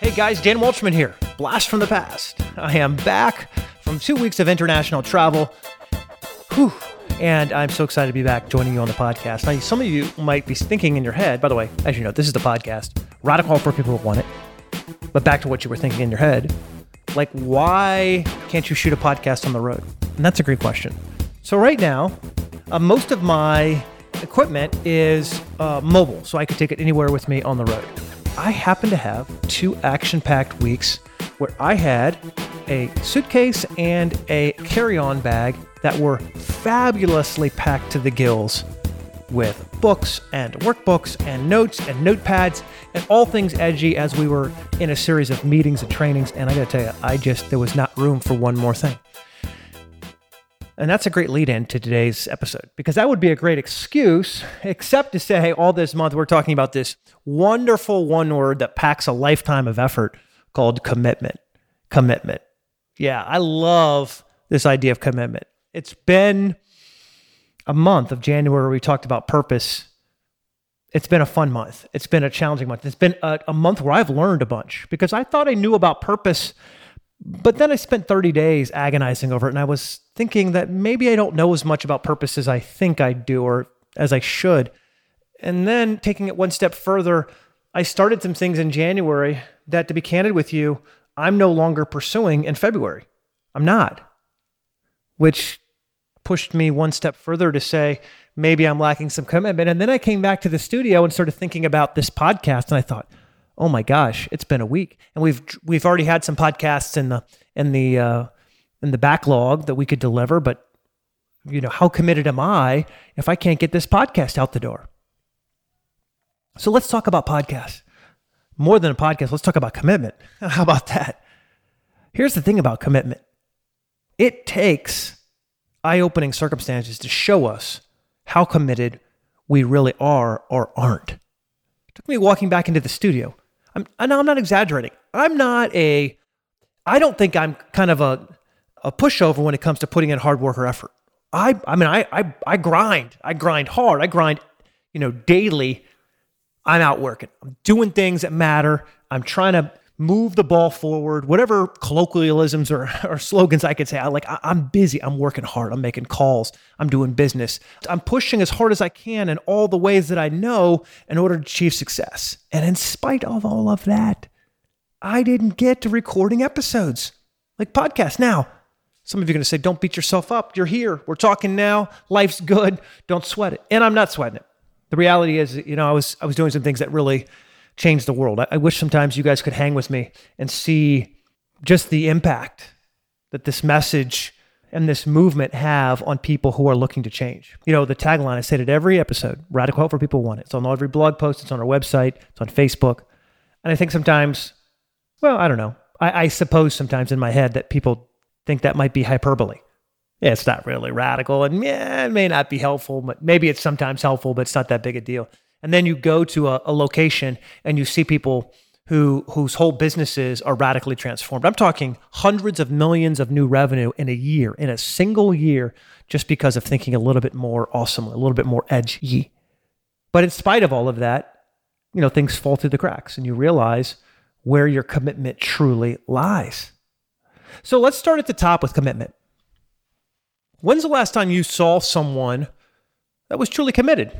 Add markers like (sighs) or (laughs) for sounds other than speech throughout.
Hey guys, Dan Waldschmidt here. Blast from the past. I am back from two weeks of international travel. Whew. And I'm so excited to be back joining you on the podcast. Now, some of you might be thinking in your head, by the way, as you know, this is the podcast, radical for people who want it. But back to what you were thinking in your head, like, why can't you shoot a podcast on the road? And that's a great question. So, right now, uh, most of my equipment is uh, mobile, so I could take it anywhere with me on the road. I happen to have two action packed weeks where I had a suitcase and a carry on bag that were fabulously packed to the gills with books and workbooks and notes and notepads and all things edgy as we were in a series of meetings and trainings. And I gotta tell you, I just, there was not room for one more thing. And that's a great lead in to today's episode because that would be a great excuse, except to say all this month we're talking about this wonderful one word that packs a lifetime of effort called commitment. Commitment. Yeah, I love this idea of commitment. It's been a month of January where we talked about purpose. It's been a fun month. It's been a challenging month. It's been a, a month where I've learned a bunch because I thought I knew about purpose but then I spent 30 days agonizing over it, and I was thinking that maybe I don't know as much about purpose as I think I do or as I should. And then taking it one step further, I started some things in January that, to be candid with you, I'm no longer pursuing in February. I'm not, which pushed me one step further to say, maybe I'm lacking some commitment. And then I came back to the studio and started thinking about this podcast, and I thought, oh my gosh, it's been a week, and we've we've already had some podcasts in the in the uh, in the backlog that we could deliver, but you know, how committed am I if I can't get this podcast out the door? So let's talk about podcasts. More than a podcast, let's talk about commitment. (laughs) How about that? Here's the thing about commitment it takes eye opening circumstances to show us how committed we really are or aren't. It took me walking back into the studio I'm, I'm not exaggerating. I'm not a, I don't think I'm kind of a, a pushover when it comes to putting in hard work or effort. I, I mean, I, I, I grind. I grind hard. I grind, you know, daily. I'm out working. I'm doing things that matter. I'm trying to move the ball forward, whatever colloquialisms or, or slogans I could say. I like, I, I'm busy. I'm working hard. I'm making calls. I'm doing business. I'm pushing as hard as I can in all the ways that I know in order to achieve success. And in spite of all of that, I didn't get to recording episodes like podcasts. Now, some of you are going to say, don't beat yourself up. You're here. We're talking now. Life's good. Don't sweat it. And I'm not sweating it. The reality is, you know, I was I was doing some things that really change the world. I, I wish sometimes you guys could hang with me and see just the impact that this message and this movement have on people who are looking to change. You know, the tagline I said it every episode radical hope for people want it. It's on every blog post, it's on our website, it's on Facebook. And I think sometimes, well, I don't know. I, I suppose sometimes in my head that people think that might be hyperbole. Yeah, it's not really radical and yeah, it may not be helpful, but maybe it's sometimes helpful, but it's not that big a deal and then you go to a, a location and you see people who whose whole businesses are radically transformed. I'm talking hundreds of millions of new revenue in a year, in a single year, just because of thinking a little bit more awesomely, a little bit more edgy. But in spite of all of that, you know, things fall through the cracks and you realize where your commitment truly lies. So let's start at the top with commitment. When's the last time you saw someone that was truly committed?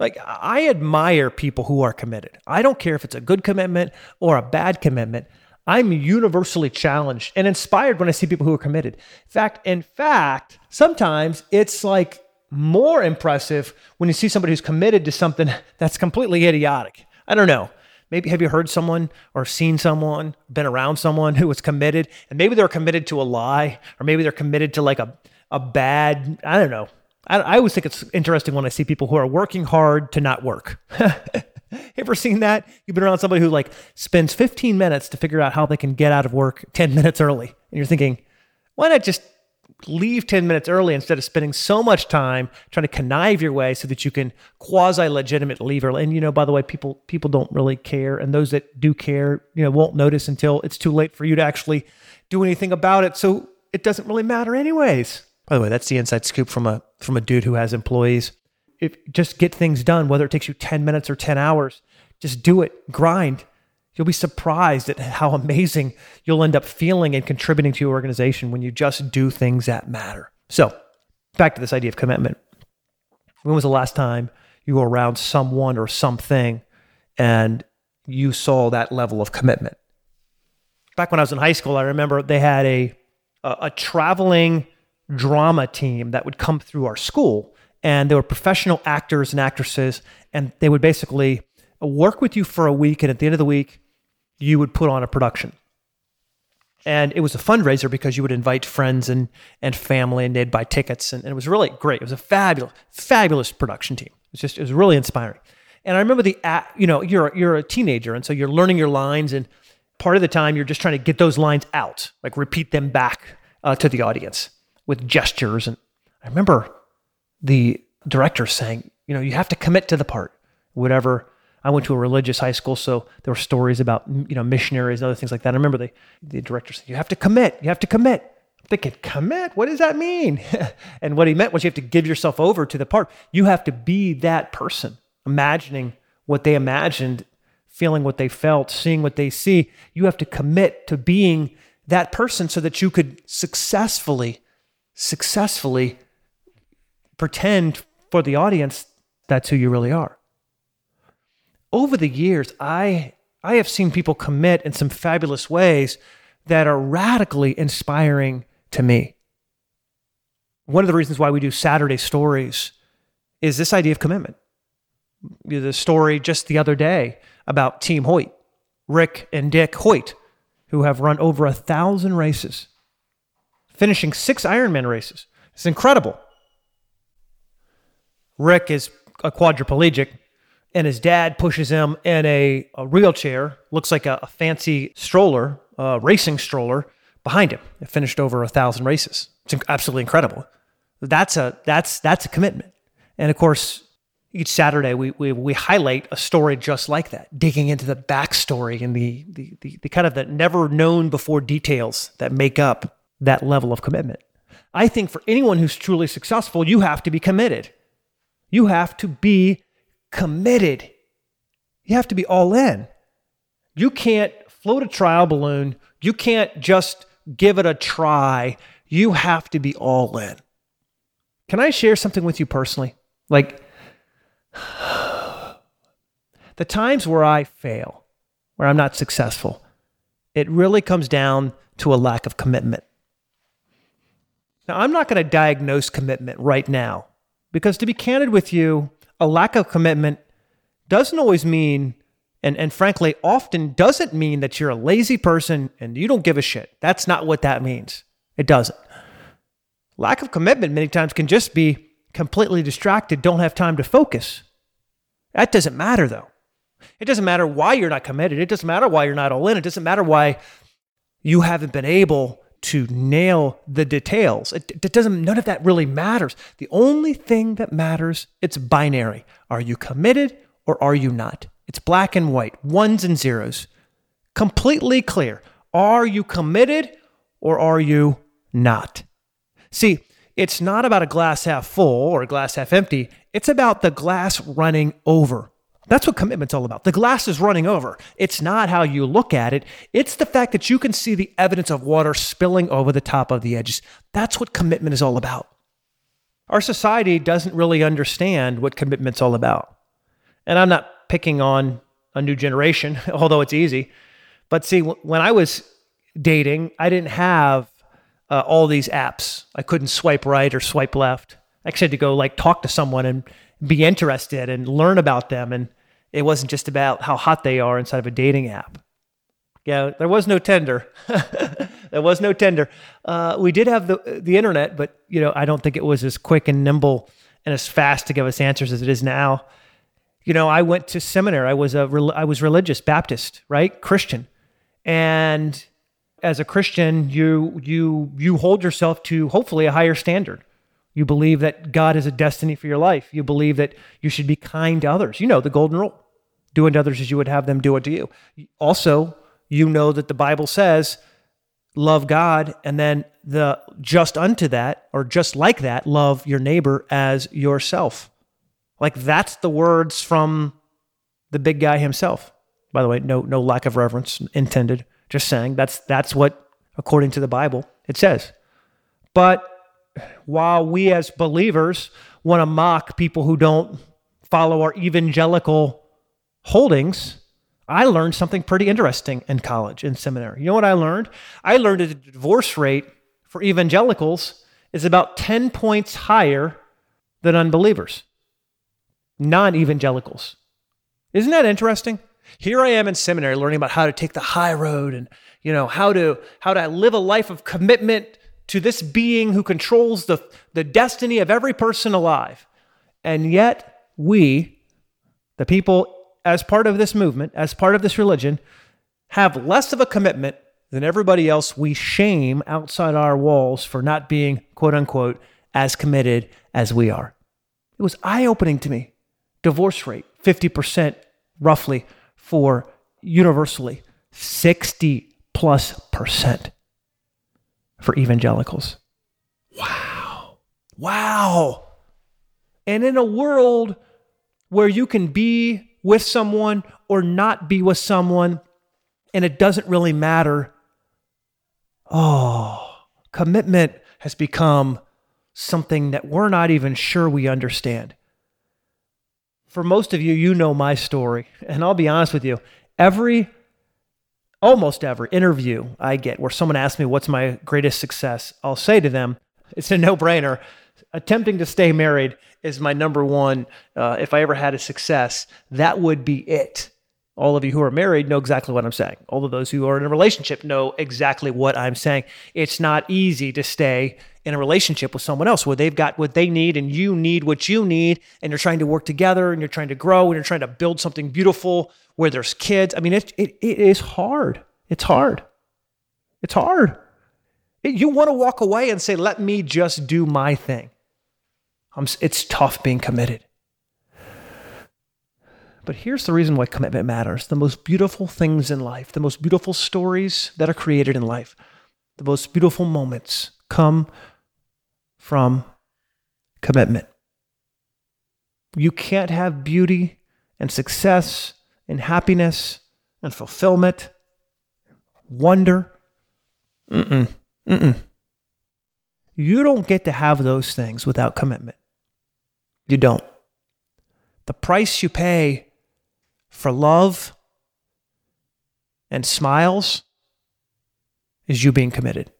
Like, I admire people who are committed. I don't care if it's a good commitment or a bad commitment. I'm universally challenged and inspired when I see people who are committed. In fact, in fact, sometimes it's like more impressive when you see somebody who's committed to something (laughs) that's completely idiotic. I don't know. Maybe have you heard someone or seen someone, been around someone who was committed, and maybe they're committed to a lie, or maybe they're committed to like a, a bad, I don't know, I, I always think it's interesting when I see people who are working hard to not work. (laughs) Ever seen that? You've been around somebody who like spends 15 minutes to figure out how they can get out of work 10 minutes early. And you're thinking, why not just leave 10 minutes early instead of spending so much time trying to connive your way so that you can quasi legitimate leave early. And you know, by the way, people people don't really care. And those that do care, you know, won't notice until it's too late for you to actually do anything about it. So it doesn't really matter anyways. By the way, that's the inside scoop from a from a dude who has employees. If just get things done, whether it takes you 10 minutes or 10 hours, just do it, grind. You'll be surprised at how amazing you'll end up feeling and contributing to your organization when you just do things that matter. So, back to this idea of commitment. When was the last time you were around someone or something and you saw that level of commitment? Back when I was in high school, I remember they had a a, a traveling drama team that would come through our school and they were professional actors and actresses and they would basically work with you for a week and at the end of the week you would put on a production. And it was a fundraiser because you would invite friends and and family and they'd buy tickets and, and it was really great. It was a fabulous fabulous production team. It was just it was really inspiring. And i remember the you know you're you're a teenager and so you're learning your lines and part of the time you're just trying to get those lines out like repeat them back uh, to the audience with gestures. And I remember the director saying, you know, you have to commit to the part, whatever. I went to a religious high school, so there were stories about, you know, missionaries and other things like that. I remember the, the director said, you have to commit, you have to commit. I'm thinking, commit? What does that mean? (laughs) and what he meant was you have to give yourself over to the part. You have to be that person, imagining what they imagined, feeling what they felt, seeing what they see. You have to commit to being that person so that you could successfully successfully pretend for the audience that's who you really are. Over the years, I I have seen people commit in some fabulous ways that are radically inspiring to me. One of the reasons why we do Saturday stories is this idea of commitment. The story just the other day about Team Hoyt, Rick and Dick Hoyt, who have run over a thousand races finishing six Ironman races. It's incredible. Rick is a quadriplegic, and his dad pushes him in a, a wheelchair, looks like a, a fancy stroller, a racing stroller, behind him. It finished over a thousand races. It's absolutely incredible. That's a that's that's a commitment. And of course, each Saturday we, we, we highlight a story just like that, digging into the backstory and the, the, the, the kind of the never known before details that make up that level of commitment. I think for anyone who's truly successful, you have to be committed. You have to be committed. You have to be all in. You can't float a trial balloon. You can't just give it a try. You have to be all in. Can I share something with you personally? Like (sighs) the times where I fail, where I'm not successful, it really comes down to a lack of commitment. Now, I'm not going to diagnose commitment right now because, to be candid with you, a lack of commitment doesn't always mean, and, and frankly, often doesn't mean that you're a lazy person and you don't give a shit. That's not what that means. It doesn't. Lack of commitment many times can just be completely distracted, don't have time to focus. That doesn't matter, though. It doesn't matter why you're not committed. It doesn't matter why you're not all in. It doesn't matter why you haven't been able to nail the details. It, it, doesn't, none of that really matters. The only thing that matters, it's binary. Are you committed or are you not? It's black and white, ones and zeros. Completely clear. Are you committed or are you not? See, it's not about a glass half full or a glass half empty. It's about the glass running over. That's what commitment's all about. The glass is running over. It's not how you look at it, it's the fact that you can see the evidence of water spilling over the top of the edges. That's what commitment is all about. Our society doesn't really understand what commitment's all about. And I'm not picking on a new generation, (laughs) although it's easy. But see, when I was dating, I didn't have uh, all these apps. I couldn't swipe right or swipe left. I actually had to go like talk to someone and be interested and learn about them. And it wasn't just about how hot they are inside of a dating app. Yeah, there was no Tinder. (laughs) there was no Tinder. Uh, we did have the the internet, but you know, I don't think it was as quick and nimble and as fast to give us answers as it is now. You know, I went to seminary. I was a I was religious Baptist, right? Christian, and as a Christian, you you you hold yourself to hopefully a higher standard. You believe that God has a destiny for your life. You believe that you should be kind to others. You know the golden rule do unto others as you would have them do unto you. Also, you know that the Bible says, love God, and then the just unto that, or just like that, love your neighbor as yourself. Like that's the words from the big guy himself. By the way, no no lack of reverence intended. Just saying that's that's what according to the Bible it says. But while we as believers want to mock people who don't follow our evangelical holdings, I learned something pretty interesting in college, in seminary. You know what I learned? I learned that the divorce rate for evangelicals is about 10 points higher than unbelievers, non evangelicals. Isn't that interesting? Here I am in seminary learning about how to take the high road and you know how to how to live a life of commitment to this being who controls the, the destiny of every person alive. And yet we, the people as part of this movement, as part of this religion, have less of a commitment than everybody else we shame outside our walls for not being, quote unquote, as committed as we are. It was eye opening to me. Divorce rate, 50% roughly for universally, 60 plus percent for evangelicals. Wow. Wow. And in a world where you can be with someone or not be with someone, and it doesn't really matter. Oh, commitment has become something that we're not even sure we understand. For most of you, you know my story. And I'll be honest with you, every, almost every interview I get where someone asks me, What's my greatest success? I'll say to them, It's a no brainer attempting to stay married is my number one. Uh, if I ever had a success, that would be it. All of you who are married know exactly what I'm saying. All of those who are in a relationship know exactly what I'm saying. It's not easy to stay in a relationship with someone else where they've got what they need and you need what you need, and you're trying to work together and you're trying to grow and you're trying to build something beautiful where there's kids. I mean, it, it, it is hard. It's hard. It's hard. It, you want to walk away and say, let me just do my thing. I'm, it's tough being committed. But here's the reason why commitment matters the most beautiful things in life, the most beautiful stories that are created in life, the most beautiful moments come from commitment. You can't have beauty and success and happiness and fulfillment, wonder. Mm-mm, mm-mm. You don't get to have those things without commitment. You don't. The price you pay for love and smiles is you being committed.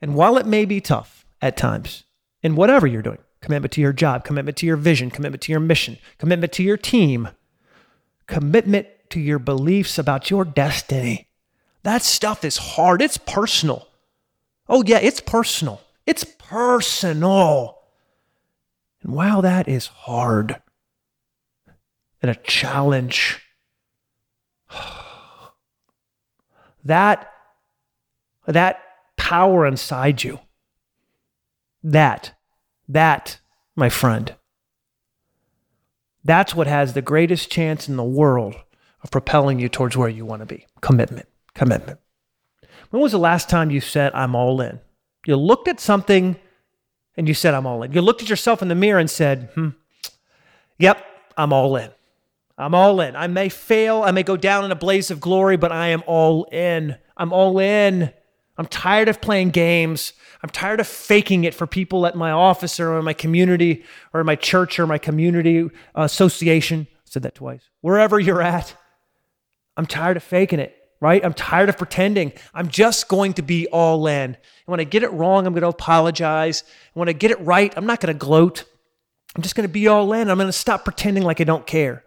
And while it may be tough at times, in whatever you're doing, commitment to your job, commitment to your vision, commitment to your mission, commitment to your team, commitment to your beliefs about your destiny, that stuff is hard. It's personal. Oh, yeah, it's personal. It's personal. And wow, that is hard and a challenge. (sighs) that, that power inside you, that, that, my friend, that's what has the greatest chance in the world of propelling you towards where you want to be. Commitment, commitment. When was the last time you said, I'm all in? You looked at something and you said, I'm all in. You looked at yourself in the mirror and said, hmm, yep, I'm all in. I'm all in. I may fail. I may go down in a blaze of glory, but I am all in. I'm all in. I'm tired of playing games. I'm tired of faking it for people at my office or in my community or in my church or my community association. I said that twice. Wherever you're at, I'm tired of faking it right? I'm tired of pretending. I'm just going to be all in. And when I get it wrong, I'm going to apologize. And when I get it right, I'm not going to gloat. I'm just going to be all in. I'm going to stop pretending like I don't care.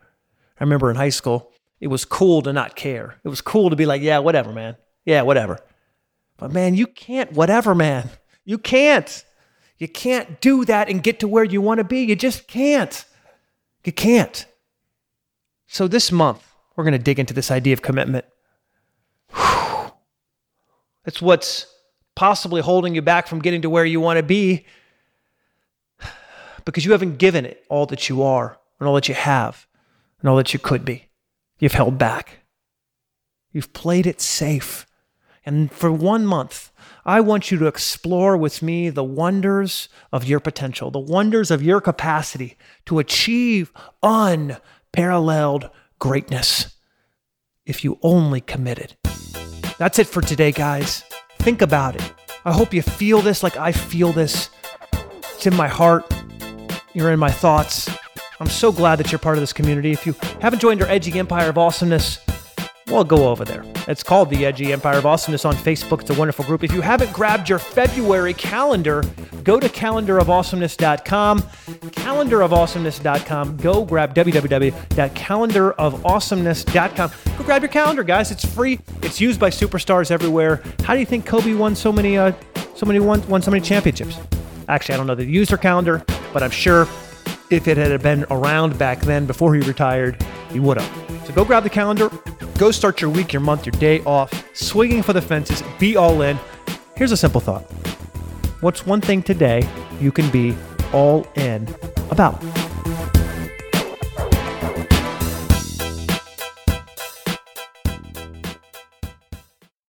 I remember in high school, it was cool to not care. It was cool to be like, yeah, whatever, man. Yeah, whatever. But man, you can't, whatever, man. You can't. You can't do that and get to where you want to be. You just can't. You can't. So this month, we're going to dig into this idea of commitment. It's what's possibly holding you back from getting to where you want to be because you haven't given it all that you are and all that you have and all that you could be. You've held back. You've played it safe. And for one month, I want you to explore with me the wonders of your potential, the wonders of your capacity to achieve unparalleled greatness if you only committed. That's it for today, guys. Think about it. I hope you feel this like I feel this. It's in my heart. You're in my thoughts. I'm so glad that you're part of this community. If you haven't joined our Edgy Empire of Awesomeness, well, go over there. It's called the Edgy Empire of Awesomeness on Facebook. It's a wonderful group. If you haven't grabbed your February calendar, go to calendarawesomeness.com. Calendarawesomeness.com. Go grab www.calendarofawesomeness.com. Go grab your calendar, guys. It's free. It's used by superstars everywhere. How do you think Kobe won so many, uh, so many won, won so many championships? Actually, I don't know the user calendar, but I'm sure if it had been around back then before he retired, he would have. So go grab the calendar, go start your week, your month, your day off, swinging for the fences, be all in. Here's a simple thought What's one thing today you can be all in about?